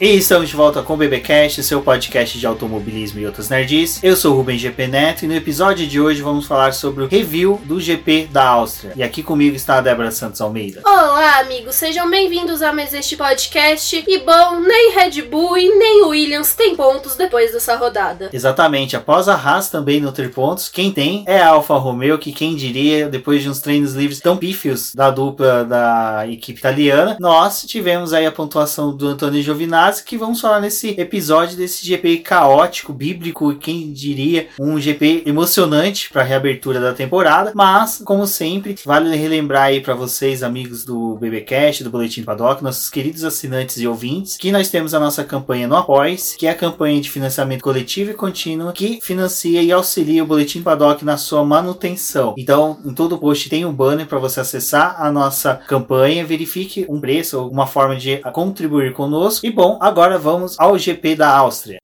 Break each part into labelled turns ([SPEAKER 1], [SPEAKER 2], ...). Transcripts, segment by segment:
[SPEAKER 1] E estamos de volta com o BBcast, seu podcast de automobilismo e outras nerds. Eu sou o Rubem GP Neto e no episódio de hoje vamos falar sobre o review do GP da Áustria. E aqui comigo está a Débora Santos Almeida.
[SPEAKER 2] Olá, amigos, sejam bem-vindos a mais este podcast. E bom, nem Red Bull e nem Williams tem pontos depois dessa rodada.
[SPEAKER 1] Exatamente, após a Haas também não ter pontos, quem tem é a Alfa Romeo, que quem diria, depois de uns treinos livres tão pífios da dupla da equipe italiana, nós tivemos aí a pontuação do Antônio Giovinazzi que vamos falar nesse episódio desse GP caótico, bíblico, quem diria, um GP emocionante para a reabertura da temporada, mas como sempre, vale relembrar aí para vocês, amigos do BBcast, do Boletim Paddock, nossos queridos assinantes e ouvintes, que nós temos a nossa campanha no Apoies, que é a campanha de financiamento coletivo e contínuo que financia e auxilia o Boletim Paddock na sua manutenção. Então, em todo post tem um banner para você acessar a nossa campanha, verifique um preço ou uma forma de contribuir conosco. E bom, agora vamos ao GP da Áustria.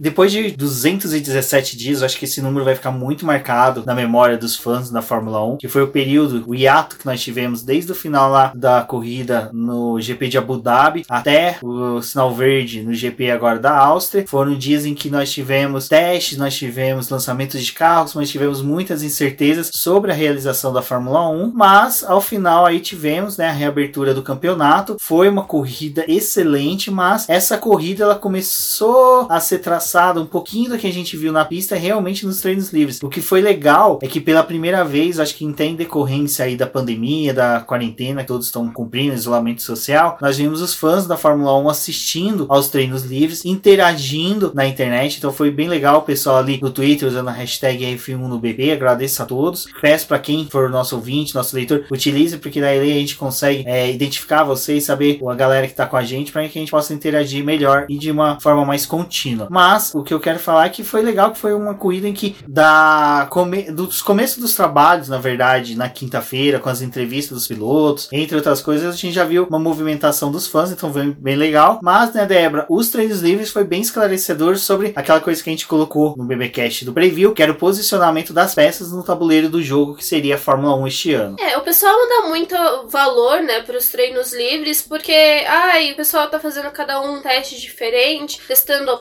[SPEAKER 1] Depois de 217 dias, eu acho que esse número vai ficar muito marcado na memória dos fãs da Fórmula 1, que foi o período, o hiato que nós tivemos desde o final lá da corrida no GP de Abu Dhabi até o sinal verde no GP agora da Áustria. Foram dias em que nós tivemos testes, nós tivemos lançamentos de carros, mas tivemos muitas incertezas sobre a realização da Fórmula 1, mas ao final aí tivemos né, a reabertura do campeonato. Foi uma corrida excelente, mas essa corrida ela começou a ser traçada passado, um pouquinho do que a gente viu na pista realmente nos treinos livres. O que foi legal é que pela primeira vez, acho que em decorrência aí da pandemia, da quarentena, que todos estão cumprindo isolamento social, nós vimos os fãs da Fórmula 1 assistindo aos treinos livres, interagindo na internet. Então foi bem legal o pessoal ali no Twitter usando a hashtag F1 no BB. Agradeço a todos. Peço para quem for nosso ouvinte, nosso leitor, utilize, porque daí a gente consegue é, identificar vocês, saber a galera que está com a gente, para que a gente possa interagir melhor e de uma forma mais contínua. Mas mas o que eu quero falar é que foi legal que foi uma corrida em que da come, dos começos dos trabalhos, na verdade, na quinta-feira, com as entrevistas dos pilotos, entre outras coisas, a gente já viu uma movimentação dos fãs, então foi bem legal. Mas, né, Débora, os treinos livres foi bem esclarecedor sobre aquela coisa que a gente colocou no BBcast do preview, que era o posicionamento das peças no tabuleiro do jogo que seria a Fórmula 1 este ano.
[SPEAKER 2] É, o pessoal não dá muito valor, né, para os treinos livres, porque, ai, o pessoal tá fazendo cada um um teste diferente, testando a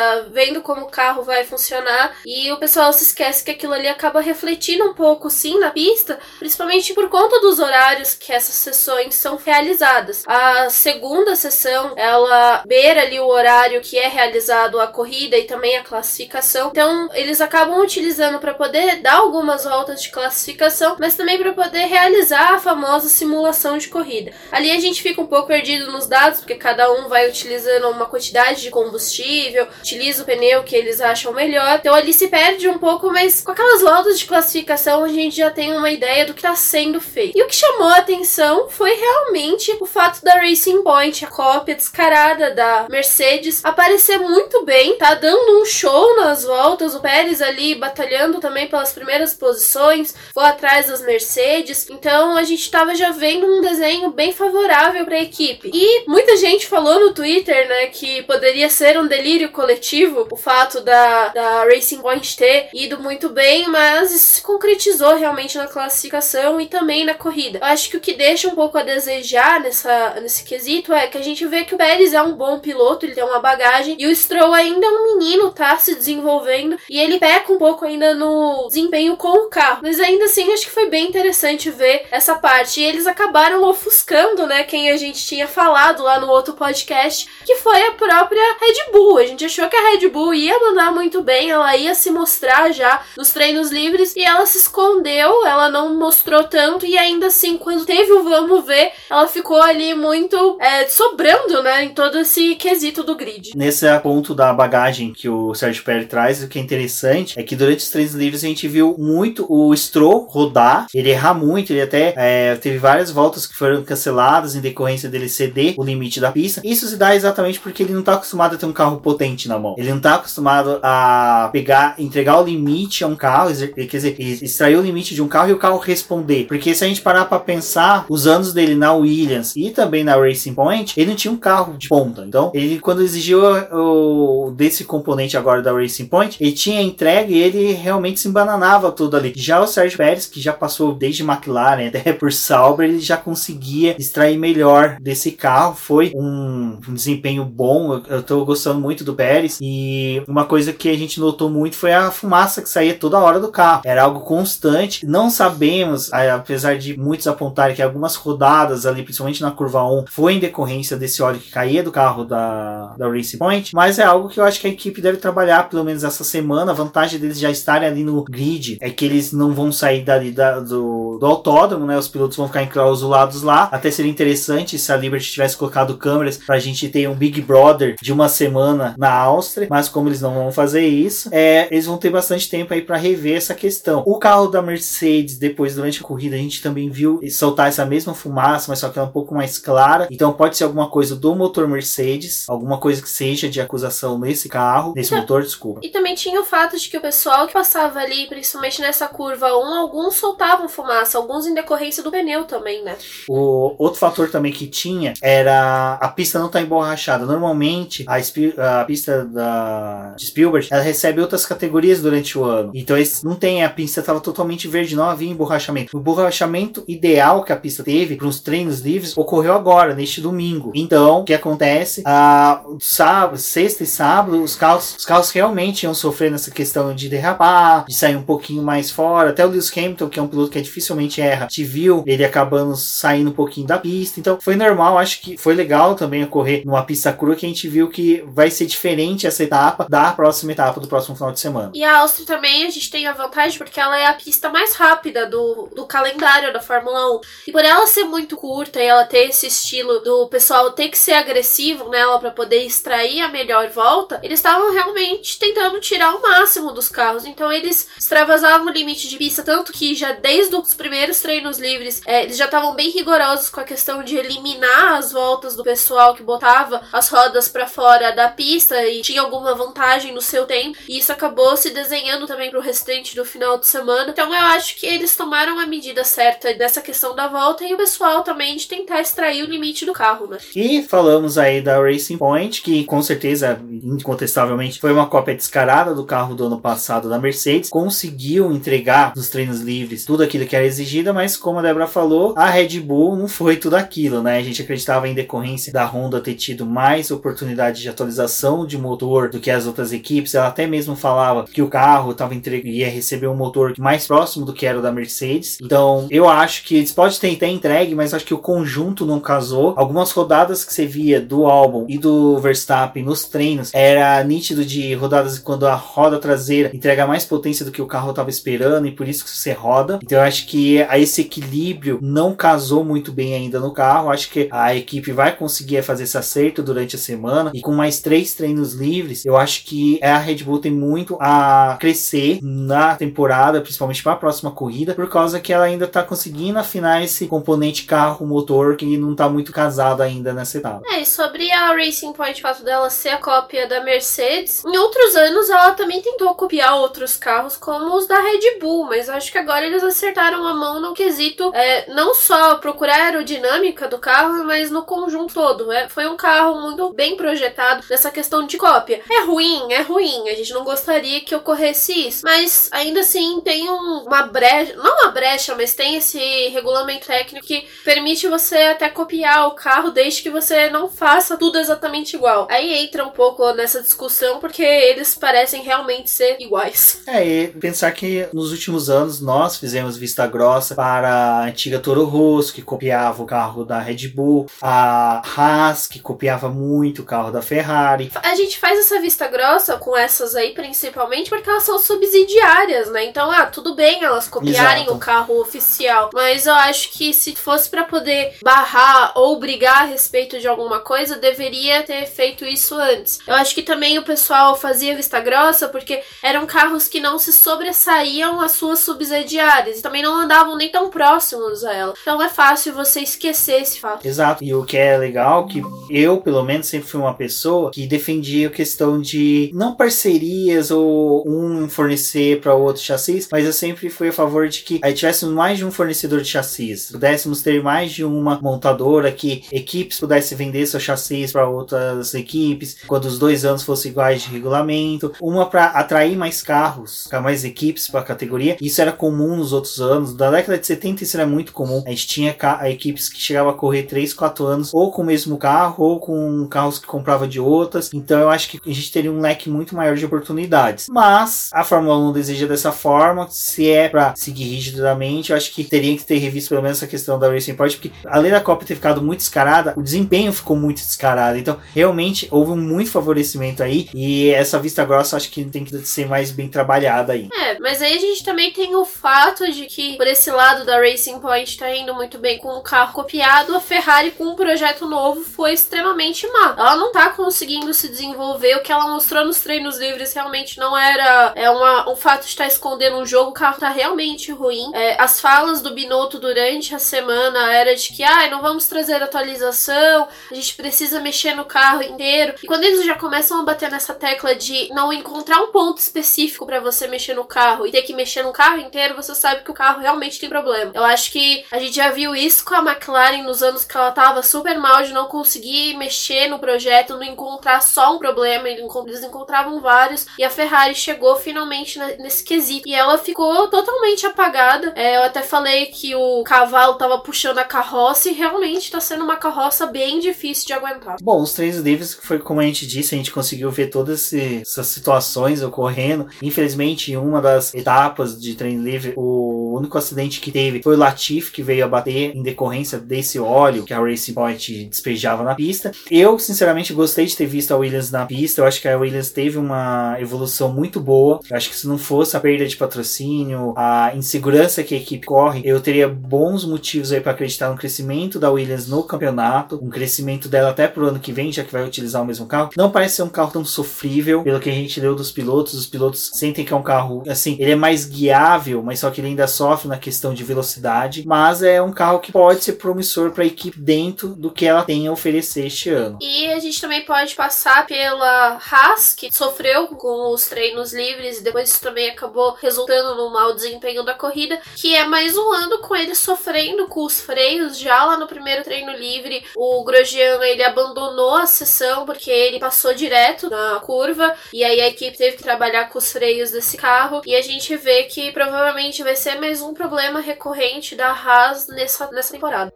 [SPEAKER 2] peça, vendo como o carro vai funcionar. E o pessoal se esquece que aquilo ali acaba refletindo um pouco, sim, na pista, principalmente por conta dos horários que essas sessões são realizadas. A segunda sessão, ela beira ali o horário que é realizado a corrida e também a classificação. Então, eles acabam utilizando para poder dar algumas voltas de classificação, mas também para poder realizar a famosa simulação de corrida. Ali a gente fica um pouco perdido nos dados, porque cada um vai utilizando uma quantidade de combustível, utiliza o pneu que eles acham melhor. Então ali se perde um pouco, mas com aquelas voltas de classificação a gente já tem uma ideia do que está sendo feito. E o que chamou a atenção foi realmente o fato da Racing Point, a cópia descarada da Mercedes, aparecer muito bem, tá dando um show nas voltas. O Pérez ali batalhando também pelas primeiras posições, foi atrás das Mercedes. Então a gente estava já vendo um desenho bem favorável para a equipe. E muita gente falou no Twitter, né, que poderia ser um delírio coletivo coletivo o fato da, da Racing Point ter ido muito bem, mas isso se concretizou realmente na classificação e também na corrida. Eu acho que o que deixa um pouco a desejar nessa, nesse quesito é que a gente vê que o Pérez é um bom piloto, ele tem uma bagagem, e o Stroll ainda é um menino, tá se desenvolvendo, e ele peca um pouco ainda no desempenho com o carro. Mas ainda assim, acho que foi bem interessante ver essa parte. E eles acabaram ofuscando, né, quem a gente tinha falado lá no outro podcast, que foi a própria Red Bull. A gente achou que a Red Bull ia mandar muito bem, ela ia se mostrar já nos treinos livres e ela se escondeu, ela não mostrou tanto e ainda assim, quando teve o vamos ver, ela ficou ali muito é, sobrando, né, em todo esse quesito do grid.
[SPEAKER 1] Nesse ponto da bagagem que o Sérgio Pérez traz, o que é interessante é que durante os treinos livres a gente viu muito o Stroll rodar, ele errar muito, ele até é, teve várias voltas que foram canceladas em decorrência dele ceder o limite da pista. Isso se dá exatamente porque ele não está acostumado a ter um carro potente na mão. Ele não tá acostumado a pegar, entregar o limite a um carro, quer dizer, extrair o limite de um carro e o carro responder. Porque se a gente parar para pensar, os anos dele na Williams e também na Racing Point, ele não tinha um carro de ponta. Então, ele quando exigiu o, desse componente agora da Racing Point, ele tinha entregue e ele realmente se embananava tudo ali. Já o Sérgio Pérez, que já passou desde McLaren até por Sauber, ele já conseguia extrair melhor desse carro. Foi um, desempenho bom. Eu, eu tô gostando muito do Pérez. E uma coisa que a gente notou muito foi a fumaça que saía toda hora do carro. Era algo constante. Não sabemos, apesar de muitos apontarem que algumas rodadas ali, principalmente na curva 1, foi em decorrência desse óleo que caía do carro da, da Racing Point. Mas é algo que eu acho que a equipe deve trabalhar pelo menos essa semana. A vantagem deles já estarem ali no grid é que eles não vão sair dali da, do, do autódromo, né? Os pilotos vão ficar enclausulados lá. Até seria interessante se a Liberty tivesse colocado câmeras pra gente ter um Big Brother de uma semana na Áustria, mas como eles não vão fazer isso, é, eles vão ter bastante tempo aí para rever essa questão. O carro da Mercedes, depois durante a corrida, a gente também viu soltar essa mesma fumaça, mas só que ela é um pouco mais clara. Então pode ser alguma coisa do motor Mercedes, alguma coisa que seja de acusação nesse carro, nesse então, motor, desculpa.
[SPEAKER 2] E também tinha o fato de que o pessoal que passava ali, principalmente nessa curva 1, alguns soltavam fumaça, alguns em decorrência do pneu também, né?
[SPEAKER 1] O outro fator também que tinha era a pista não tá emborrachada. Normalmente a, a pista da de Spielberg, ela recebe outras categorias durante o ano. Então esse, não tem a pista estava totalmente verde, não havia emborrachamento. O emborrachamento ideal que a pista teve para os treinos livres ocorreu agora, neste domingo. Então, o que acontece? A sábado, sexta e sábado, os carros, os carros realmente iam sofrer nessa questão de derrapar, de sair um pouquinho mais fora. Até o Lewis Hamilton, que é um piloto que dificilmente erra, te viu ele acabando saindo um pouquinho da pista. Então, foi normal, acho que foi legal também ocorrer numa pista crua que a gente viu que vai ser diferente essa etapa da próxima etapa do próximo final de semana.
[SPEAKER 2] E a Áustria também a gente tem a vantagem porque ela é a pista mais rápida do, do calendário da Fórmula 1. E por ela ser muito curta e ela ter esse estilo do pessoal ter que ser agressivo nela para poder extrair a melhor volta, eles estavam realmente tentando tirar o máximo dos carros. Então eles extravasavam o limite de pista, tanto que já desde os primeiros treinos livres é, eles já estavam bem rigorosos com a questão de eliminar as voltas do pessoal que botava as rodas para fora da pista e tinha alguma vantagem no seu tempo. E isso acabou se desenhando também pro restante do final de semana. Então eu acho que eles tomaram a medida certa dessa questão da volta e o pessoal também de tentar extrair o limite do carro, né?
[SPEAKER 1] E falamos aí da Racing Point, que com certeza, incontestavelmente, foi uma cópia descarada do carro do ano passado da Mercedes. Conseguiu entregar nos treinos livres tudo aquilo que era exigido, mas como a Débora falou, a Red Bull não foi tudo aquilo, né? A gente acreditava em decorrência da Honda ter tido mais oportunidade de atualização de motor do que as outras equipes. Ela até mesmo falava que o carro tava entre... ia receber um motor mais próximo do que era o da Mercedes. Então, eu acho que eles podem ter até entregue, mas acho que o conjunto não casou. Algumas rodadas que você via do álbum e do Verstappen nos treinos era nítido de rodadas quando a roda traseira entrega mais potência do que o carro estava esperando e por isso que você roda. Então, eu acho que esse equilíbrio não casou muito bem ainda no carro. Acho que a equipe vai conseguir fazer esse acerto durante a semana e com mais três treinos livres, eu acho que a Red Bull tem muito a crescer na temporada, principalmente para a próxima corrida, por causa que ela ainda está conseguindo afinar esse componente carro-motor que não está muito casado ainda nessa etapa.
[SPEAKER 2] É, e sobre a Racing Point, o fato dela ser a cópia da Mercedes, em outros anos ela também tentou copiar outros carros como os da Red Bull, mas acho que agora eles acertaram a mão no quesito é, não só procurar a aerodinâmica do carro, mas no conjunto todo. É, foi um carro muito bem projetado nessa questão de cópia. É ruim, é ruim, a gente não gostaria que ocorresse isso, mas ainda assim tem um, uma brecha, não uma brecha, mas tem esse regulamento técnico que permite você até copiar o carro desde que você não faça tudo exatamente igual. Aí entra um pouco nessa discussão porque eles parecem realmente ser iguais.
[SPEAKER 1] É, e pensar que nos últimos anos nós fizemos vista grossa para a antiga Toro Rosso, que copiava o carro da Red Bull, a Haas, que copiava muito o carro da Ferrari.
[SPEAKER 2] A gente faz essa vista grossa com essas aí principalmente porque elas são subsidiárias, né? Então, ah, tudo bem elas copiarem Exato. o carro oficial, mas eu acho que se fosse para poder barrar ou brigar a respeito de alguma coisa, deveria ter feito isso antes. Eu acho que também o pessoal fazia vista grossa porque eram carros que não se sobressaíam às suas subsidiárias e também não andavam nem tão próximos a ela. Então é fácil você esquecer esse fato.
[SPEAKER 1] Exato. E o que é legal que eu, pelo menos, sempre fui uma pessoa que defendia questão de não parcerias ou um fornecer para outro chassis, mas eu sempre fui a favor de que aí tivéssemos mais de um fornecedor de chassis, pudéssemos ter mais de uma montadora que equipes pudessem vender seu chassis para outras equipes, quando os dois anos fossem iguais de regulamento, uma para atrair mais carros, mais equipes para a categoria. Isso era comum nos outros anos. Da década de 70 isso era muito comum. A gente tinha equipes que chegavam a correr 3, 4 anos ou com o mesmo carro ou com carros que comprava de outras. Então eu acho que a gente teria um leque muito maior de oportunidades. Mas a Fórmula 1 deseja dessa forma. Se é para seguir rigidamente, eu acho que teria que ter revisto pelo menos essa questão da Racing Point, porque além da Copa ter ficado muito descarada, o desempenho ficou muito descarado. Então realmente houve um muito favorecimento aí e essa vista grossa acho que tem que ser mais bem trabalhada aí.
[SPEAKER 2] É, mas aí a gente também tem o fato de que por esse lado da Racing Point tá indo muito bem com o carro copiado, a Ferrari com um projeto novo foi extremamente má. Ela não tá conseguindo se desenvolver, o que ela mostrou nos treinos livres realmente não era é uma, um fato de estar escondendo um jogo, o carro tá realmente ruim. É, as falas do Binotto durante a semana era de que, ah, não vamos trazer atualização, a gente precisa mexer no carro inteiro. E quando eles já começam a bater nessa tecla de não encontrar um ponto específico para você mexer no carro e ter que mexer no carro inteiro, você sabe que o carro realmente tem problema. Eu acho que a gente já viu isso com a McLaren nos anos que ela tava super mal de não conseguir mexer no projeto, não encontrar só um problema, eles encontravam vários. E a Ferrari chegou finalmente nesse quesito. E ela ficou totalmente apagada. É, eu até falei que o cavalo tava puxando a carroça e realmente tá sendo uma carroça bem difícil de aguentar.
[SPEAKER 1] Bom, os treinos livres, foi como a gente disse, a gente conseguiu ver todas essas situações ocorrendo. Infelizmente, em uma das etapas de treino livre, o único acidente que teve foi o Latif, que veio a bater em decorrência desse óleo que a Racing Point despejava na pista. Eu, sinceramente, gostei de ter visto a Williams na pista. Eu acho que a Williams teve uma evolução muito boa. Eu acho que se não fosse a perda de patrocínio, a insegurança que a equipe corre, eu teria bons motivos aí para acreditar no crescimento da Williams no campeonato, um crescimento dela até pro ano que vem, já que vai utilizar o mesmo carro. Não parece ser um carro tão sofrível, pelo que a gente leu dos pilotos. Os pilotos sentem que é um carro, assim, ele é mais guiável, mas só que ele ainda sofre na questão de velocidade. Mas é um carro que pode ser promissor para a equipe dentro do que ela tem a oferecer este ano.
[SPEAKER 2] E a gente também pode passar pela Haas, que sofreu com os treinos livres e depois também acabou resultando no mau desempenho da corrida, que é mais um ano com ele sofrendo com os freios. Já lá no primeiro treino livre, o Grosjean ele abandonou a sessão porque ele passou direto na curva e aí a equipe teve que trabalhar com os freios desse carro e a gente vê que provavelmente vai ser mais um problema recorrente da Haas nessa, nessa temporada.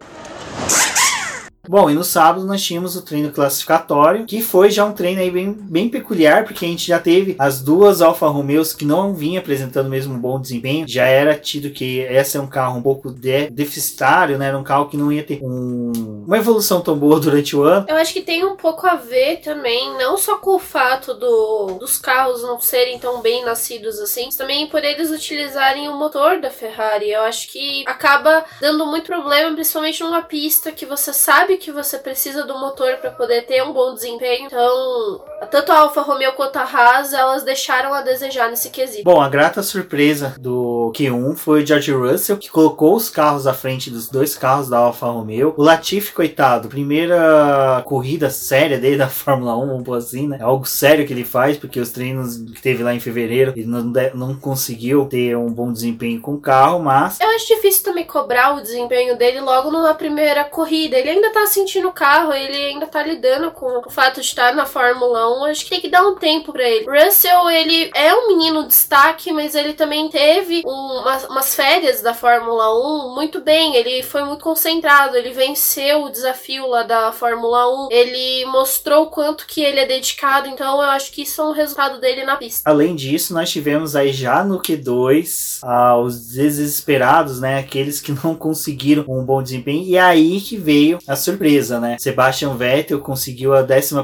[SPEAKER 1] Bom, e no sábado nós tínhamos o treino classificatório, que foi já um treino aí bem, bem peculiar, porque a gente já teve as duas Alfa Romeos que não vinham apresentando mesmo um bom desempenho. Já era tido que essa é um carro um pouco de, deficitário, né? Era um carro que não ia ter um, uma evolução tão boa durante o ano.
[SPEAKER 2] Eu acho que tem um pouco a ver também, não só com o fato do, dos carros não serem tão bem nascidos assim, mas também por eles utilizarem o motor da Ferrari. Eu acho que acaba dando muito problema, principalmente numa pista que você sabe sabe que você precisa do motor para poder ter um bom desempenho. Então, tanto a Alfa Romeo quanto a Haas, elas deixaram a desejar nesse quesito.
[SPEAKER 1] Bom, a grata surpresa do Q1 foi o George Russell, que colocou os carros à frente dos dois carros da Alfa Romeo. O Latifi, coitado, primeira corrida séria dele da Fórmula 1, vamos assim, né? É algo sério que ele faz, porque os treinos que teve lá em fevereiro, ele não, não conseguiu ter um bom desempenho com o carro, mas...
[SPEAKER 2] Eu acho difícil também cobrar o desempenho dele logo na primeira corrida. Ele ainda tá sentindo o carro, ele ainda tá lidando com o fato de estar na Fórmula 1. Acho que tem que dar um tempo para ele. Russell, ele é um menino destaque, mas ele também teve um, umas, umas, férias da Fórmula 1 muito bem. Ele foi muito concentrado, ele venceu o desafio lá da Fórmula 1. Ele mostrou o quanto que ele é dedicado, então eu acho que isso é um resultado dele na pista.
[SPEAKER 1] Além disso, nós tivemos aí já no Q2 ah, os desesperados, né? Aqueles que não conseguiram um bom desempenho. E é aí que veio a surpresa surpresa, né? Sebastian Vettel conseguiu a 11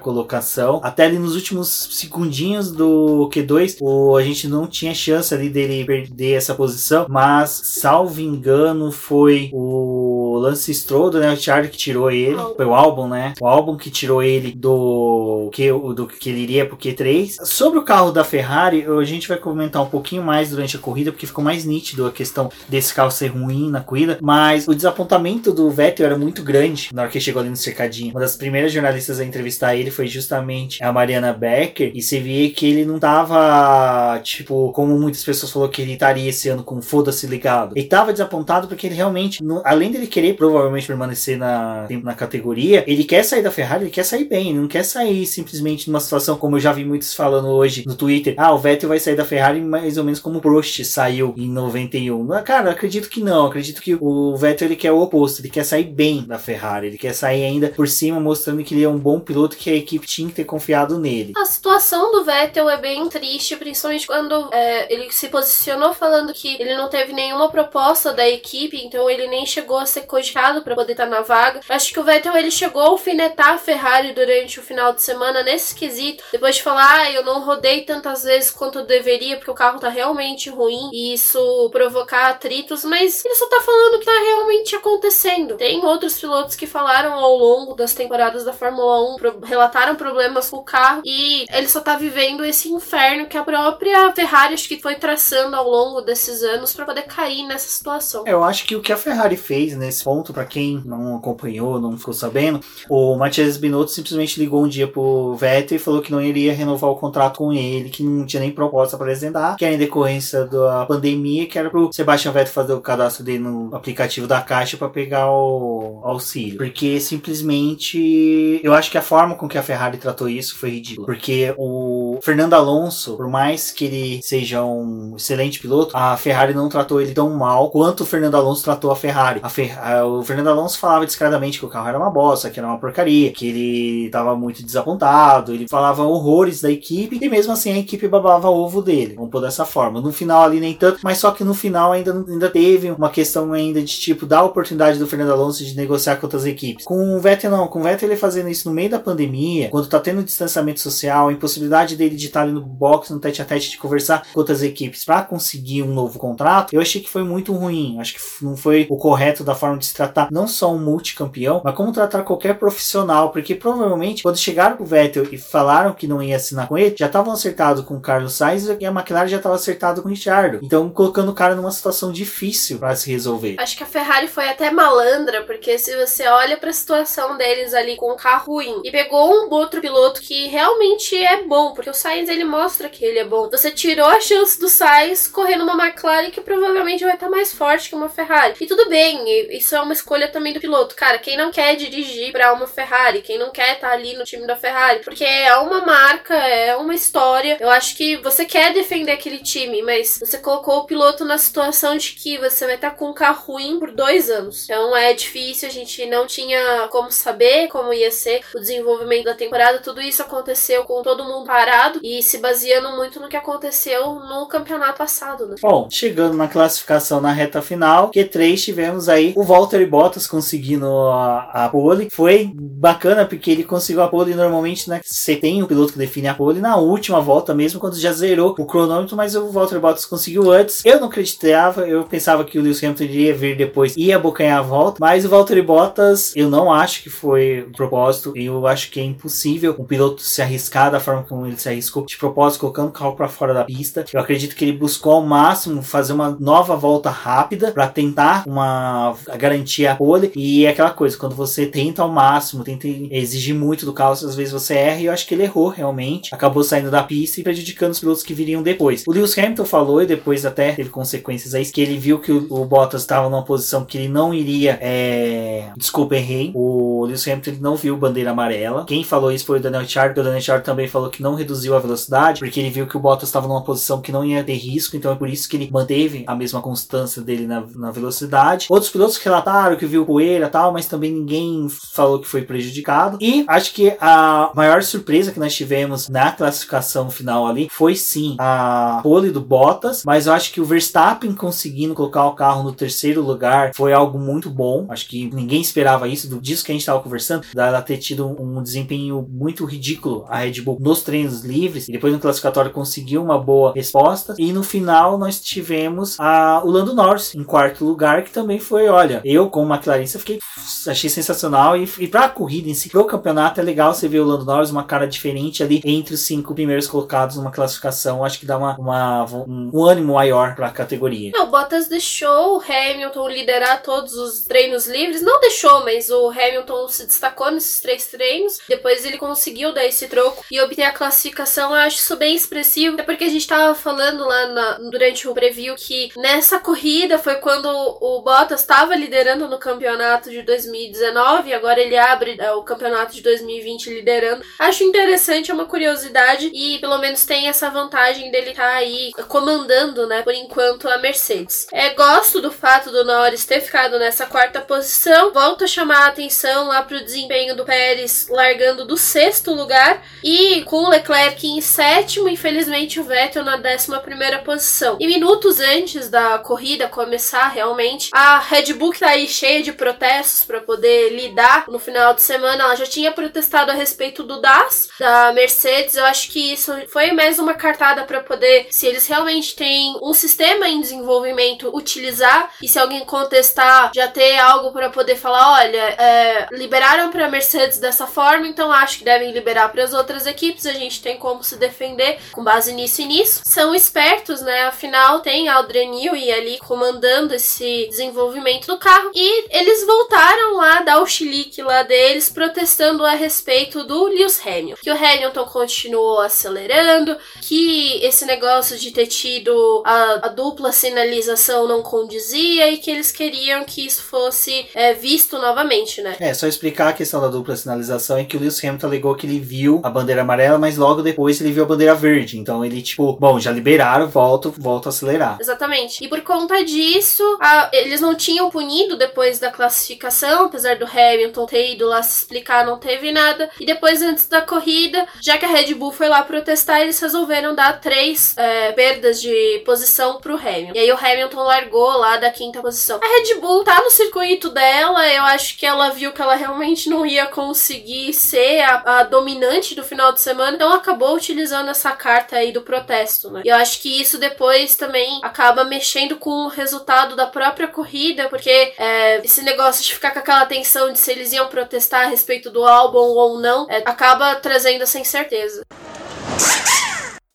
[SPEAKER 1] colocação. Até ali nos últimos segundinhos do Q2, o, a gente não tinha chance ali dele perder essa posição, mas salvo engano foi o Lance Stroll, do Daniel Ricciardo que tirou ele. Foi o álbum, né? O álbum que tirou ele do que, do que ele iria pro Q3. Sobre o carro da Ferrari, a gente vai comentar um pouquinho mais durante a corrida, porque ficou mais nítido a questão desse carro ser ruim na corrida. Mas o desapontamento do Vettel era muito grande na hora que chegou ali no cercadinho. Uma das primeiras jornalistas a entrevistar ele foi justamente a Mariana Becker. E você via que ele não tava, tipo, como muitas pessoas falaram que ele estaria esse ano com foda-se ligado. Ele tava desapontado porque ele realmente, além dele querer provavelmente permanecer na, na categoria, ele quer sair da Ferrari, ele quer sair bem, não quer sair simplesmente numa situação como eu já vi muitos falando hoje no Twitter. Ah, o Vettel vai sair da Ferrari mais ou menos como o Prost saiu em 91. Cara, acredito que não. Acredito que o Vettel ele quer o oposto. Ele quer sair bem da Ferrari. Ele quer sair ainda por cima, mostrando que ele é um bom piloto, que a equipe tinha que ter confiado nele.
[SPEAKER 2] A situação do Vettel é bem triste, principalmente quando é, ele se posicionou falando que ele não teve nenhuma proposta da equipe, então ele nem chegou a ser cogitado para poder estar na vaga. Acho que o Vettel ele chegou a alfinetar a Ferrari durante o final de semana nesse quesito, depois de falar, ah, eu não rodei tantas vezes quanto eu deveria porque o carro tá realmente ruim e isso provocar atritos, mas ele só tá falando que tá realmente acontecendo. Tem outros pilotos que falaram ao longo das temporadas da Fórmula 1, pro relataram problemas com o carro e ele só tá vivendo esse inferno que a própria Ferrari acho que foi traçando ao longo desses anos para poder cair nessa situação.
[SPEAKER 1] Eu acho que o que a Ferrari fez nesse ponto, para quem não acompanhou, não ficou sabendo, o Matheus Binotto simplesmente ligou um dia pro Vettel e falou que não iria renovar o contrato com ele, que não tinha nem proposta para apresentar, que era em decorrência da pandemia, que era pro Sebastian Vettel fazer o cadastro dele no aplicativo da Caixa para pegar o auxílio. Porque simplesmente eu acho que a forma com que a Ferrari tratou isso foi ridícula. Porque o Fernando Alonso, por mais que ele seja um excelente piloto, a Ferrari não tratou ele tão mal quanto o Fernando Alonso tratou a Ferrari. A Fer o Fernando Alonso falava descaradamente que o carro era uma bosta, que era uma porcaria, que ele estava muito desapontado, ele falava horrores da equipe e mesmo assim a equipe babava ovo dele, vamos pôr dessa forma. No final ali nem tanto, mas só que no final ainda, ainda teve uma questão ainda de tipo dar oportunidade do Fernando Alonso de negociar com outras equipes. Com o Vettel não, com o Vettel ele fazendo isso no meio da pandemia, quando tá tendo distanciamento social, a impossibilidade dele de estar ali no box, no tete a tete, de conversar com outras equipes para conseguir um novo contrato, eu achei que foi muito ruim. Acho que não foi o correto da forma de se tratar não só um multicampeão, mas como tratar qualquer profissional, porque provavelmente quando chegaram pro Vettel e falaram que não ia assinar com ele, já estavam acertados com o Carlos Sainz e a McLaren já estava acertado com o Richard. Então colocando o cara numa situação difícil para se resolver.
[SPEAKER 2] Acho que a Ferrari foi até malandra, porque se você olha para a situação deles ali com um carro ruim e pegou um outro piloto que realmente é bom, porque o Sainz ele mostra que ele é bom. Você tirou a chance do Sainz correndo uma McLaren que provavelmente vai estar mais forte que uma Ferrari. E tudo bem, isso é uma escolha também do piloto. Cara, quem não quer dirigir para uma Ferrari, quem não quer estar tá ali no time da Ferrari, porque é uma marca, é uma história. Eu acho que você quer defender aquele time, mas você colocou o piloto na situação de que você vai estar com um carro ruim por dois anos. Então é difícil, a gente não tinha como saber como ia ser o desenvolvimento da temporada. Tudo isso aconteceu com todo mundo parado e se baseando muito no que aconteceu no campeonato passado, né?
[SPEAKER 1] Bom, chegando na classificação na reta final, Q3 tivemos aí o Walter Bottas conseguindo a, a pole. Foi bacana porque ele conseguiu a pole normalmente, né? Você tem um piloto que define a pole na última volta mesmo, quando já zerou o cronômetro, mas o Walter Bottas conseguiu antes. Eu não acreditava, eu pensava que o Lewis Hamilton iria vir depois e abocanhar a volta, mas o Valtteri Bottas, eu não acho que foi o propósito, eu acho que é impossível um piloto se arriscar da forma como ele se arriscou, de propósito, colocando o carro para fora da pista. Eu acredito que ele buscou ao máximo fazer uma nova volta rápida para tentar uma garantir a pole e é aquela coisa, quando você tenta ao máximo, tenta exigir muito do carro, às vezes você erra e eu acho que ele errou realmente, acabou saindo da pista e prejudicando os pilotos que viriam depois. O Lewis Hamilton falou e depois até teve consequências aí, que ele viu que o, o Bottas estava numa posição que ele não iria. É... Desculpa, errei. O Lewis Hamilton não viu bandeira amarela. Quem falou isso foi o Daniel Ricciardo. O Daniel Ricciardo também falou que não reduziu a velocidade, porque ele viu que o Bottas estava numa posição que não ia ter risco, então é por isso que ele manteve a mesma constância dele na, na velocidade. Outros pilotos relataram que viu poeira e tal, mas também ninguém falou que foi prejudicado. E acho que a maior surpresa que nós tivemos na classificação final ali foi sim a pole do Bottas, mas eu acho que o Verstappen conseguindo colocar o carro no terceiro lugar foi algo muito bom. Acho que ninguém esperava isso, do disso que a gente estava conversando, dela ter tido um desempenho muito ridículo a Red Bull nos treinos livres, e depois no classificatório conseguiu uma boa resposta. E no final nós tivemos a, o Lando Norris em quarto lugar, que também foi, olha, eu, como McLarenista, fiquei achei sensacional. E, e pra corrida em si, pro campeonato, é legal você ver o Lando Norris, uma cara diferente ali entre os cinco primeiros colocados numa classificação. Acho que dá uma, uma um, um, ânimo maior pra categoria.
[SPEAKER 2] o Bottas deixou o Hamilton liderar todos os treinos livres. Não deixou, mas o Hamilton se destacou nesses três treinos. Depois ele conseguiu dar esse troco e obter a classificação. Eu acho isso bem expressivo. É porque a gente tava falando lá na, durante o preview que nessa corrida foi quando o Bottas estava liderando no campeonato de 2019 e agora ele abre é, o campeonato de 2020 liderando. Acho interessante, é uma curiosidade e pelo menos tem essa vantagem dele estar tá aí comandando, né, por enquanto a Mercedes. É, gosto do fato do Norris ter ficado nessa quarta posição. Volto a chamar a atenção lá pro desempenho do Pérez largando do sexto lugar e com o Leclerc em sétimo, infelizmente o Vettel na décima primeira posição. E minutos antes da corrida começar realmente, a Red Bull tá aí cheia de protestos para poder lidar no final de semana, ela já tinha protestado a respeito do DAS da Mercedes. Eu acho que isso foi mais uma cartada para poder, se eles realmente têm um sistema em desenvolvimento, utilizar e se alguém contestar, já ter algo para poder falar, olha, é, liberaram para Mercedes dessa forma, então acho que devem liberar para as outras equipes. A gente tem como se defender com base nisso e nisso. São espertos, né? Afinal, tem Aldrin e ali comandando esse desenvolvimento do carro e eles voltaram lá dar o chilique lá deles protestando a respeito do Lewis Hamilton. Que o Hamilton continuou acelerando, que esse negócio de ter tido a, a dupla sinalização não condizia e que eles queriam que isso fosse é, visto novamente, né?
[SPEAKER 1] É, só explicar a questão da dupla sinalização é que o Lewis Hamilton alegou que ele viu a bandeira amarela, mas logo depois ele viu a bandeira verde. Então ele, tipo, bom, já liberaram, volto, volto a acelerar.
[SPEAKER 2] Exatamente. E por conta disso, a, eles não tinham punido depois da classificação, apesar do Hamilton ter ido lá se explicar, não teve nada. E depois, antes da corrida, já que a Red Bull foi lá protestar, eles resolveram dar três é, perdas de posição pro Hamilton. E aí o Hamilton largou lá da quinta posição. A Red Bull tá no circuito dela, eu acho que ela viu que ela realmente não ia conseguir ser a, a dominante do final de semana, então acabou utilizando essa carta aí do protesto, né? E eu acho que isso depois também acaba mexendo com o resultado da própria corrida, porque é, esse negócio de ficar com aquela tensão de se eles iam protestar a respeito do álbum ou não, é, acaba trazendo essa incerteza.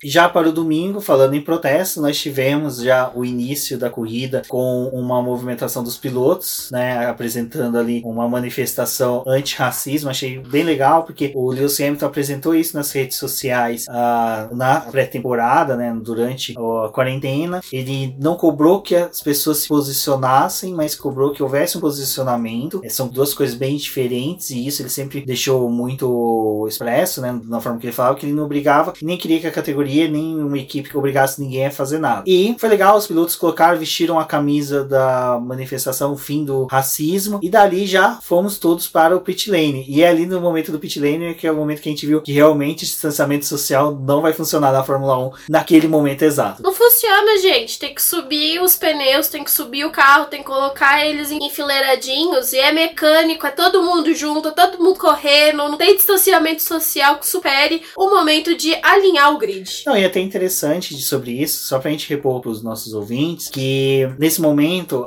[SPEAKER 1] Já para o domingo, falando em protesto, nós tivemos já o início da corrida com uma movimentação dos pilotos, né, apresentando ali uma manifestação anti-racismo. Achei bem legal porque o Lewis Hamilton apresentou isso nas redes sociais uh, na pré-temporada, né, durante a quarentena. Ele não cobrou que as pessoas se posicionassem, mas cobrou que houvesse um posicionamento. É, são duas coisas bem diferentes e isso ele sempre deixou muito expresso, né, na forma que ele falava, que ele não obrigava nem queria que a categoria nem uma equipe que obrigasse ninguém a fazer nada. E foi legal, os pilotos colocaram, vestiram a camisa da manifestação, o fim do racismo, e dali já fomos todos para o pit lane. E é ali no momento do pit lane que é o momento que a gente viu que realmente o distanciamento social não vai funcionar na Fórmula 1 naquele momento exato.
[SPEAKER 2] Não funciona, gente. Tem que subir os pneus, tem que subir o carro, tem que colocar eles enfileiradinhos, e é mecânico, é todo mundo junto, é todo mundo correndo, não tem distanciamento social que supere o momento de alinhar o grid.
[SPEAKER 1] Não, e é até interessante sobre isso, só pra gente repor pros nossos ouvintes, que nesse momento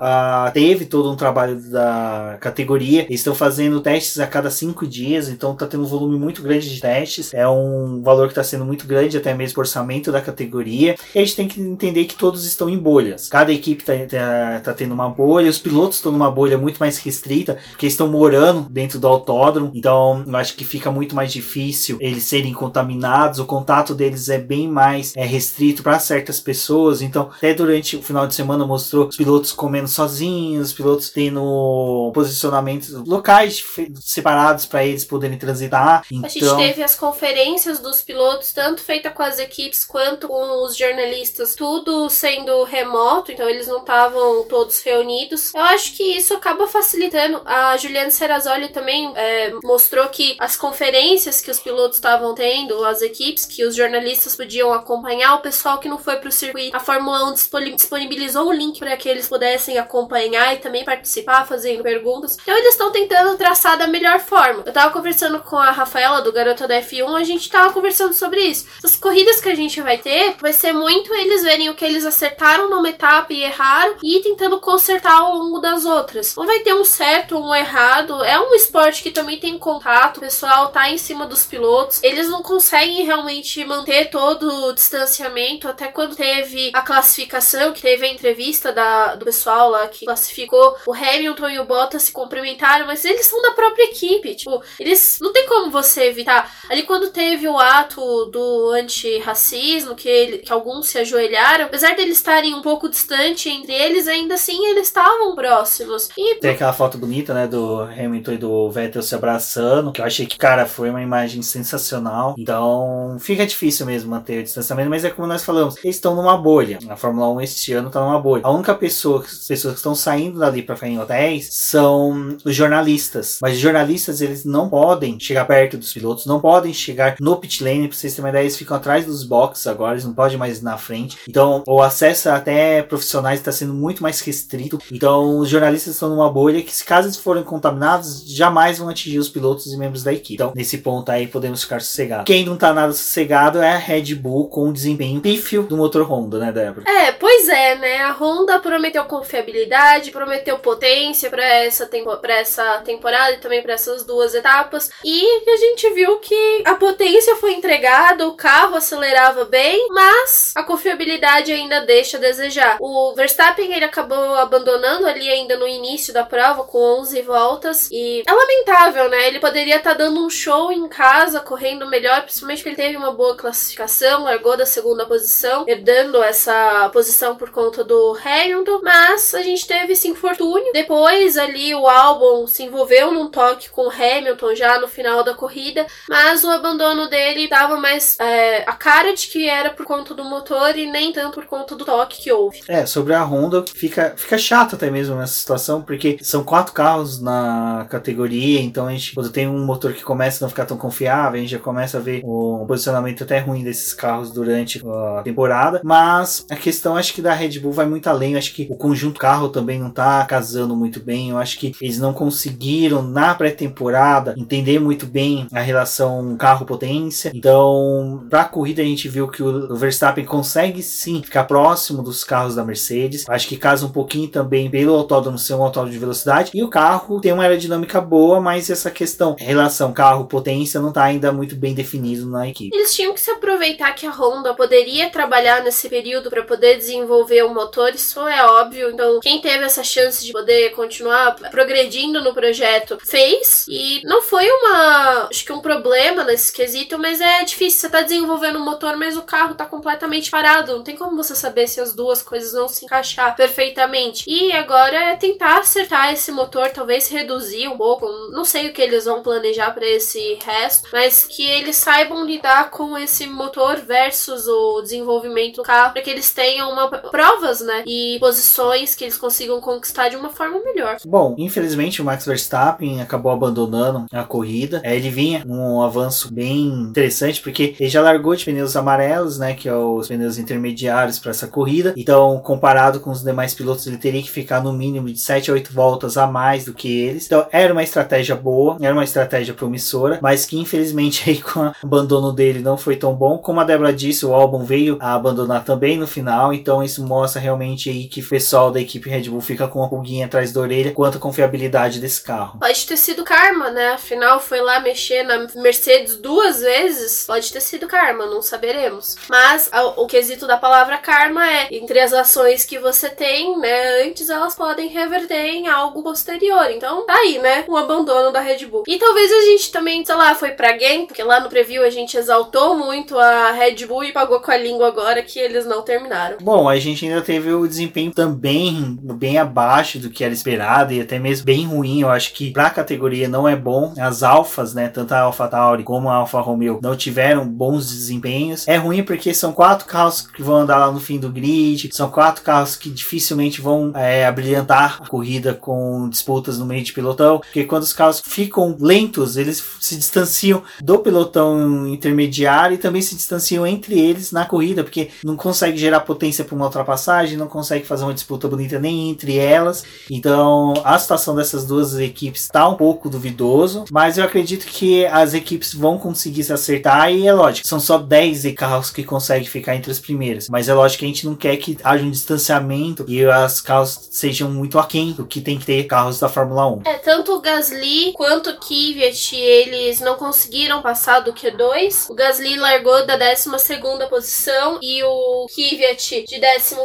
[SPEAKER 1] teve todo um trabalho da categoria, eles estão fazendo testes a cada cinco dias, então tá tendo um volume muito grande de testes, é um valor que tá sendo muito grande, até mesmo o orçamento da categoria, e a gente tem que entender que todos estão em bolhas. Cada equipe tá, tá, tá tendo uma bolha, os pilotos estão numa bolha muito mais restrita, porque estão morando dentro do autódromo, então eu acho que fica muito mais difícil eles serem contaminados, o contato deles é bem bem mais é, restrito para certas pessoas. Então, até durante o final de semana mostrou os pilotos comendo sozinhos, os pilotos tendo posicionamentos locais separados para eles poderem transitar. Então... A
[SPEAKER 2] gente então teve as conferências dos pilotos, tanto feita com as equipes quanto com os jornalistas, tudo sendo remoto, então eles não estavam todos reunidos. Eu acho que isso acaba facilitando. A Juliana Serrazoli também é, mostrou que as conferências que os pilotos estavam tendo, as equipes, que os jornalistas podiam podiam acompanhar, o pessoal que não foi pro circuito, a Fórmula 1 disponibilizou o link para que eles pudessem acompanhar e também participar, fazendo perguntas. Então eles estão tentando traçar da melhor forma. Eu tava conversando com a Rafaela do Garota da F1, a gente tava conversando sobre isso. As corridas que a gente vai ter, vai ser muito eles verem o que eles acertaram numa etapa e erraram e tentando consertar ao longo das outras. Não vai ter um certo um errado. É um esporte que também tem contato, o pessoal tá em cima dos pilotos. Eles não conseguem realmente manter todo o distanciamento. Até quando teve a classificação, que teve a entrevista da, do pessoal lá que classificou, o Hamilton e o Bottas se cumprimentaram, mas eles são da própria equipe. Tipo, eles não tem como você evitar. Ali quando teve o ato do antirracismo, que, ele, que alguns se ajoelharam, apesar de eles estarem um pouco distante entre eles, ainda assim eles estavam próximos. E...
[SPEAKER 1] Tem aquela foto bonita, né, do Hamilton e do Vettel se abraçando, que eu achei que, cara, foi uma imagem sensacional. Então, fica difícil mesmo manter o distanciamento, mas é como nós falamos, eles estão numa bolha. A Fórmula 1 este ano tá numa bolha. A única pessoa, pessoas que estão saindo dali para ficar em hotéis são os jornalistas. Mas os jornalistas, eles não podem chegar perto dos pilotos, não podem chegar no pit lane, pra vocês terem uma ideia, eles ficam atrás dos boxes agora, eles não podem mais ir na frente. Então, o acesso até profissionais está sendo muito mais restrito. Então, os jornalistas estão numa bolha que, se caso eles forem contaminados, jamais vão atingir os pilotos e membros da equipe. Então, nesse ponto aí, podemos ficar sossegados. Quem não tá nada sossegado é a Red Bull com o desempenho pífio do motor Honda, né, Débora?
[SPEAKER 2] É, pois é, né? A Honda prometeu confiabilidade, prometeu potência para essa, tempo, pra essa temporada e também para essas duas etapas. E a gente viu que a potência foi entregada, o carro acelerava bem, mas a confiabilidade ainda deixa a desejar. O Verstappen ele acabou abandonando ali ainda no início da prova com 11 voltas e é lamentável, né? Ele poderia estar tá dando um show em casa, correndo melhor, principalmente porque ele teve uma boa classificação, largou da segunda posição, herdando essa posição por conta do Hamilton, mas a gente teve esse infortúnio. Depois ali o álbum se envolveu num toque com o Hamilton já no final da corrida, mas o abandono dele dava mais é, a cara de que era por conta do motor e nem tanto por conta do toque que houve.
[SPEAKER 1] É, sobre a Honda, fica, fica chato até mesmo nessa situação, porque são quatro carros na categoria, então a gente, quando tem um motor que começa a não ficar tão confiável, a gente já começa a ver o posicionamento até ruim desses carros durante a temporada, mas a questão acho que da Red Bull vai muito além, acho que o conjunto carro também não tá casando muito bem, eu acho que eles não conseguiram na pré-temporada entender muito bem a relação carro-potência, então pra corrida a gente viu que o Verstappen consegue sim ficar próximo dos carros da Mercedes, acho que casa um pouquinho também pelo autódromo ser um autódromo de velocidade, e o carro tem uma aerodinâmica boa, mas essa questão, relação carro-potência não tá ainda muito bem definido na equipe.
[SPEAKER 2] Eles tinham que se aproveitar que a Honda poderia trabalhar nesse período para poder desenvolver o motor, isso é óbvio. Então, quem teve essa chance de poder continuar progredindo no projeto fez. E não foi uma. Acho que um problema nesse quesito, mas é difícil. Você tá desenvolvendo um motor, mas o carro tá completamente parado. Não tem como você saber se as duas coisas vão se encaixar perfeitamente. E agora é tentar acertar esse motor, talvez reduzir um pouco. Não sei o que eles vão planejar para esse resto, mas que eles saibam lidar com esse motor versus o desenvolvimento do carro, para que eles tenham uma, provas, né? E posições que eles consigam conquistar de uma forma melhor.
[SPEAKER 1] Bom, infelizmente o Max Verstappen acabou abandonando a corrida. É, ele vinha num avanço bem interessante, porque ele já largou de pneus amarelos, né? Que é os pneus intermediários para essa corrida. Então, comparado com os demais pilotos, ele teria que ficar no mínimo de 7 a 8 voltas a mais do que eles. Então, era uma estratégia boa, era uma estratégia promissora, mas que infelizmente aí com o abandono dele não foi tão bom. Como a Débora disse, o álbum veio a abandonar também no final, então isso mostra realmente aí que o pessoal da equipe Red Bull fica com uma pulguinha atrás da orelha quanto à confiabilidade desse carro.
[SPEAKER 2] Pode ter sido karma, né? Afinal, foi lá mexer na Mercedes duas vezes. Pode ter sido karma, não saberemos. Mas o quesito da palavra karma é entre as ações que você tem, né? Antes elas podem reverter em algo posterior. Então, tá aí, né? O abandono da Red Bull. E talvez a gente também, sei lá, foi pra game, porque lá no preview a gente exaltou muito a Red Bull e pagou com a língua agora que eles não terminaram.
[SPEAKER 1] Bom, a gente ainda teve o desempenho também bem abaixo do que era esperado e até mesmo bem ruim. Eu acho que pra categoria não é bom. As alfas, né, tanto a Alfa Tauri como a Alfa Romeo não tiveram bons desempenhos. É ruim porque são quatro carros que vão andar lá no fim do grid, são quatro carros que dificilmente vão é, abrilhantar a corrida com disputas no meio de pilotão, porque quando os carros ficam lentos, eles se distanciam do pelotão intermediário e também se distanciam distanciam entre eles na corrida, porque não consegue gerar potência para uma ultrapassagem, não consegue fazer uma disputa bonita nem entre elas. Então a situação dessas duas equipes está um pouco duvidoso, mas eu acredito que as equipes vão conseguir se acertar e é lógico, são só 10 carros que conseguem ficar entre as primeiras, mas é lógico que a gente não quer que haja um distanciamento e as carros sejam muito aquém do que tem que ter carros da Fórmula 1.
[SPEAKER 2] É, tanto o Gasly quanto o Kvyat, eles não conseguiram passar do Q2. O Gasly largou da 12 posição e o Kvyat de 15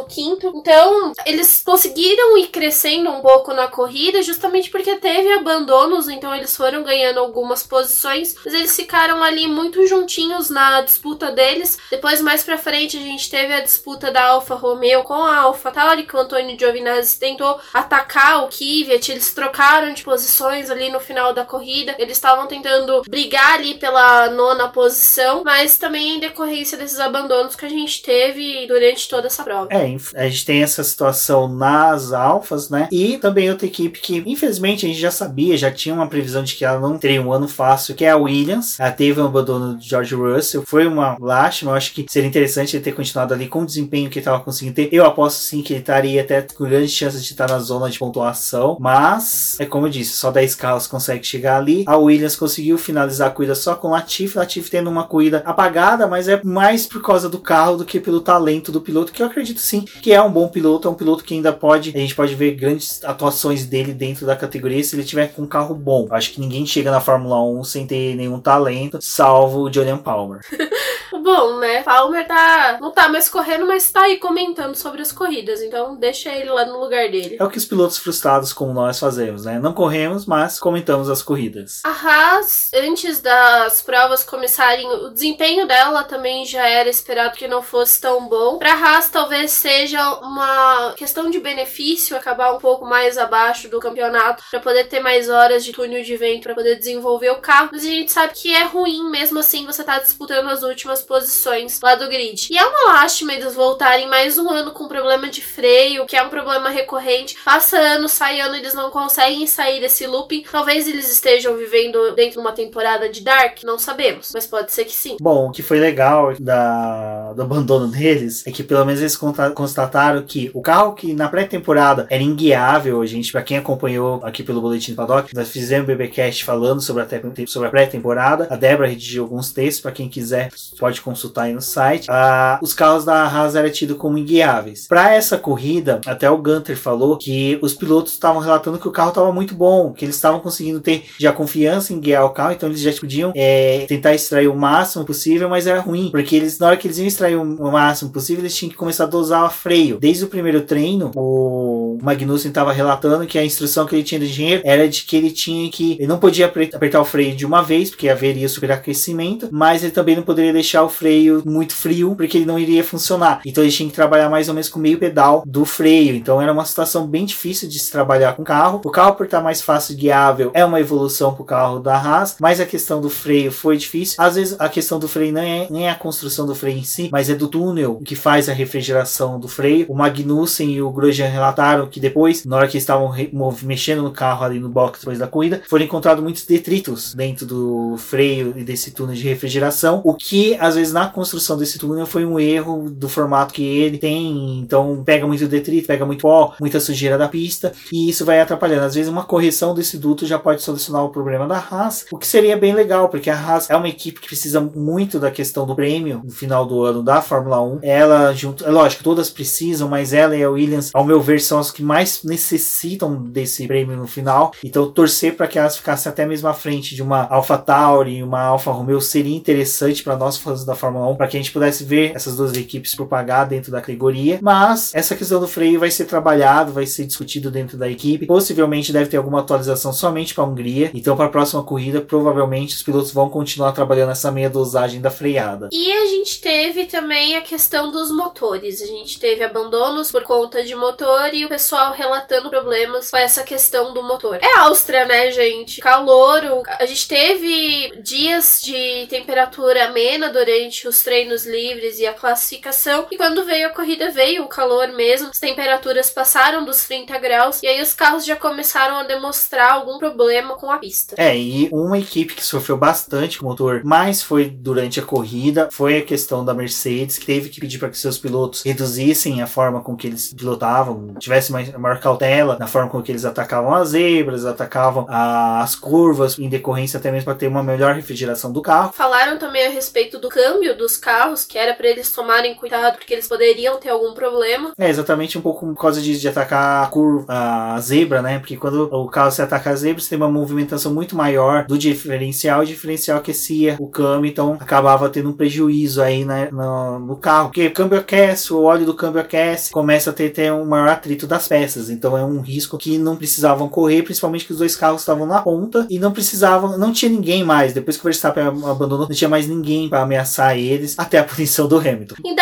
[SPEAKER 2] Então, eles conseguiram ir crescendo um pouco na corrida justamente porque teve abandonos, então eles foram ganhando algumas posições, mas eles ficaram ali muito juntinhos na disputa deles. Depois, mais pra frente, a gente teve a disputa da Alfa Romeo com a Alfa Tauri, que o Antônio Giovinazzi tentou atacar o Kvyat, eles trocaram de posições ali no final da corrida, eles estavam tentando brigar ali pela nona posição, mas também decorrência desses abandonos que a gente teve durante toda essa prova.
[SPEAKER 1] É, a gente tem essa situação nas Alfas, né? E também outra equipe que, infelizmente, a gente já sabia, já tinha uma previsão de que ela não teria um ano fácil, que é a Williams. Ela teve um abandono de George Russell, foi uma lástima, eu acho que seria interessante ele ter continuado ali com o desempenho que ele estava conseguindo ter. Eu aposto sim que ele estaria até com grandes chances de estar na zona de pontuação, mas é como eu disse, só 10 carros conseguem chegar ali. A Williams conseguiu finalizar a corrida só com Latifi, Latifi tendo uma corrida apagada, mas é mais por causa do carro do que pelo talento do piloto, que eu acredito sim que é um bom piloto, é um piloto que ainda pode, a gente pode ver grandes atuações dele dentro da categoria se ele tiver com um carro bom. Acho que ninguém chega na Fórmula 1 sem ter nenhum talento, salvo o Julian Palmer.
[SPEAKER 2] bom, né? Palmer tá, não tá mais correndo, mas tá aí comentando sobre as corridas, então deixa ele lá no lugar dele.
[SPEAKER 1] É o que os pilotos frustrados como nós fazemos, né? Não corremos, mas comentamos as corridas.
[SPEAKER 2] A Haas, antes das provas começarem, o desempenho dela também já era esperado que não fosse tão bom. Pra Haas, talvez seja uma questão de benefício acabar um pouco mais abaixo do campeonato para poder ter mais horas de túnel de vento para poder desenvolver o carro, mas a gente sabe que é ruim mesmo assim você tá disputando as últimas posições lá do grid. E é uma lástima eles voltarem mais um ano com problema de freio, que é um problema recorrente. Passa ano, sai ano, eles não conseguem sair desse looping. Talvez eles estejam vivendo dentro de uma temporada de Dark, não sabemos, mas pode ser que sim.
[SPEAKER 1] Bom, o que foi legal da, do abandono deles é que pelo menos eles constataram que o carro que na pré-temporada era inguiável, gente, para quem acompanhou aqui pelo Boletim do Paddock, nós fizemos um BBcast falando sobre a, sobre a pré-temporada. A Débora redigiu alguns textos, para quem quiser pode consultar aí no site. Ah, os carros da Haas eram tidos como inguiáveis. Para essa corrida, até o Gunter falou que os pilotos estavam relatando que o carro estava muito bom, que eles estavam conseguindo ter já confiança em guiar o carro, então eles já podiam é, tentar extrair o máximo possível, mas era ruim, porque eles, na hora que eles iam extrair o máximo possível, eles tinham que começar a dosar freio. Desde o primeiro treino, o Magnussen estava relatando que a instrução que ele tinha do engenheiro era de que ele tinha que. Ele não podia apertar o freio de uma vez, porque haveria superaquecimento, mas ele também não poderia deixar o freio muito frio, porque ele não iria funcionar. Então ele tinha que trabalhar mais ou menos com meio pedal do freio. Então era uma situação bem difícil de se trabalhar com o carro. O carro, por estar mais fácil guiável, é uma evolução para o carro da Haas, mas a questão do freio foi difícil. Às vezes a questão do freio não é nem a construção do freio em si, mas é do túnel que faz a refrigeração do freio. O Magnussen e o Grosjean relataram que depois, na hora que estavam mexendo no carro ali no box depois da corrida, foram encontrados muitos detritos dentro do freio e desse túnel de refrigeração, o que às vezes na construção desse túnel foi um erro do formato que ele tem, então pega muito detrito, pega muito pó, muita sujeira da pista e isso vai atrapalhando. Às vezes uma correção desse duto já pode solucionar o problema da Haas, o que seria bem legal, porque a Haas é uma equipe que precisa muito da questão do prêmio no final do ano da Fórmula 1. Ela junto, é lógico, todas precisam, mas ela e a Williams, ao meu ver, são as que mais necessitam desse prêmio no final. Então torcer para que elas ficassem até mesmo à frente de uma Alpha Tauri, uma Alfa Romeo seria interessante para nós fãs da Fórmula 1, para que a gente pudesse ver essas duas equipes propagar dentro da categoria. Mas essa questão do freio vai ser trabalhado, vai ser discutido dentro da equipe. Possivelmente deve ter alguma atualização somente para a Hungria. Então, para a próxima corrida, provavelmente os pilotos vão continuar trabalhando essa meia dosagem da freada.
[SPEAKER 2] E a gente teve também a questão dos motores. A gente teve abandonos por conta de motor e o pessoal relatando problemas com essa questão do motor. É Áustria, né, gente? Calor, a gente teve dias de temperatura amena durante os treinos livres e a classificação, e quando veio a corrida veio o calor mesmo, as temperaturas passaram dos 30 graus, e aí os carros já começaram a demonstrar algum problema com a pista.
[SPEAKER 1] É, e uma equipe que sofreu bastante com o motor, mas foi durante a corrida, foi a questão da Mercedes, que teve que pedir para que seus pilotos reduzissem a forma com que eles pilotavam, tivesse mais, maior cautela na forma com que eles atacavam as zebras, atacavam as curvas, em decorrência até mesmo para ter uma melhor refrigeração do carro.
[SPEAKER 2] Falaram também a respeito do câmbio dos carros, que era para eles tomarem cuidado porque eles poderiam ter algum problema.
[SPEAKER 1] É, exatamente um pouco por causa disso, de atacar a curva, a zebra, né? Porque quando o carro se ataca a zebra, você tem uma movimentação muito maior do diferencial, o diferencial aquecia o câmbio, então acabava tendo um prejuízo aí né, no, no carro, porque o câmbio aquece, o óleo do câmbio aquece, começa a ter, ter um maior atrito das peças, então é um risco que não precisavam correr, principalmente que os dois carros estavam na ponta e não precisavam, não tinha ninguém mais, depois que o Verstappen abandonou, não tinha mais ninguém para ameaçar eles, até a punição do Hamilton.
[SPEAKER 2] Em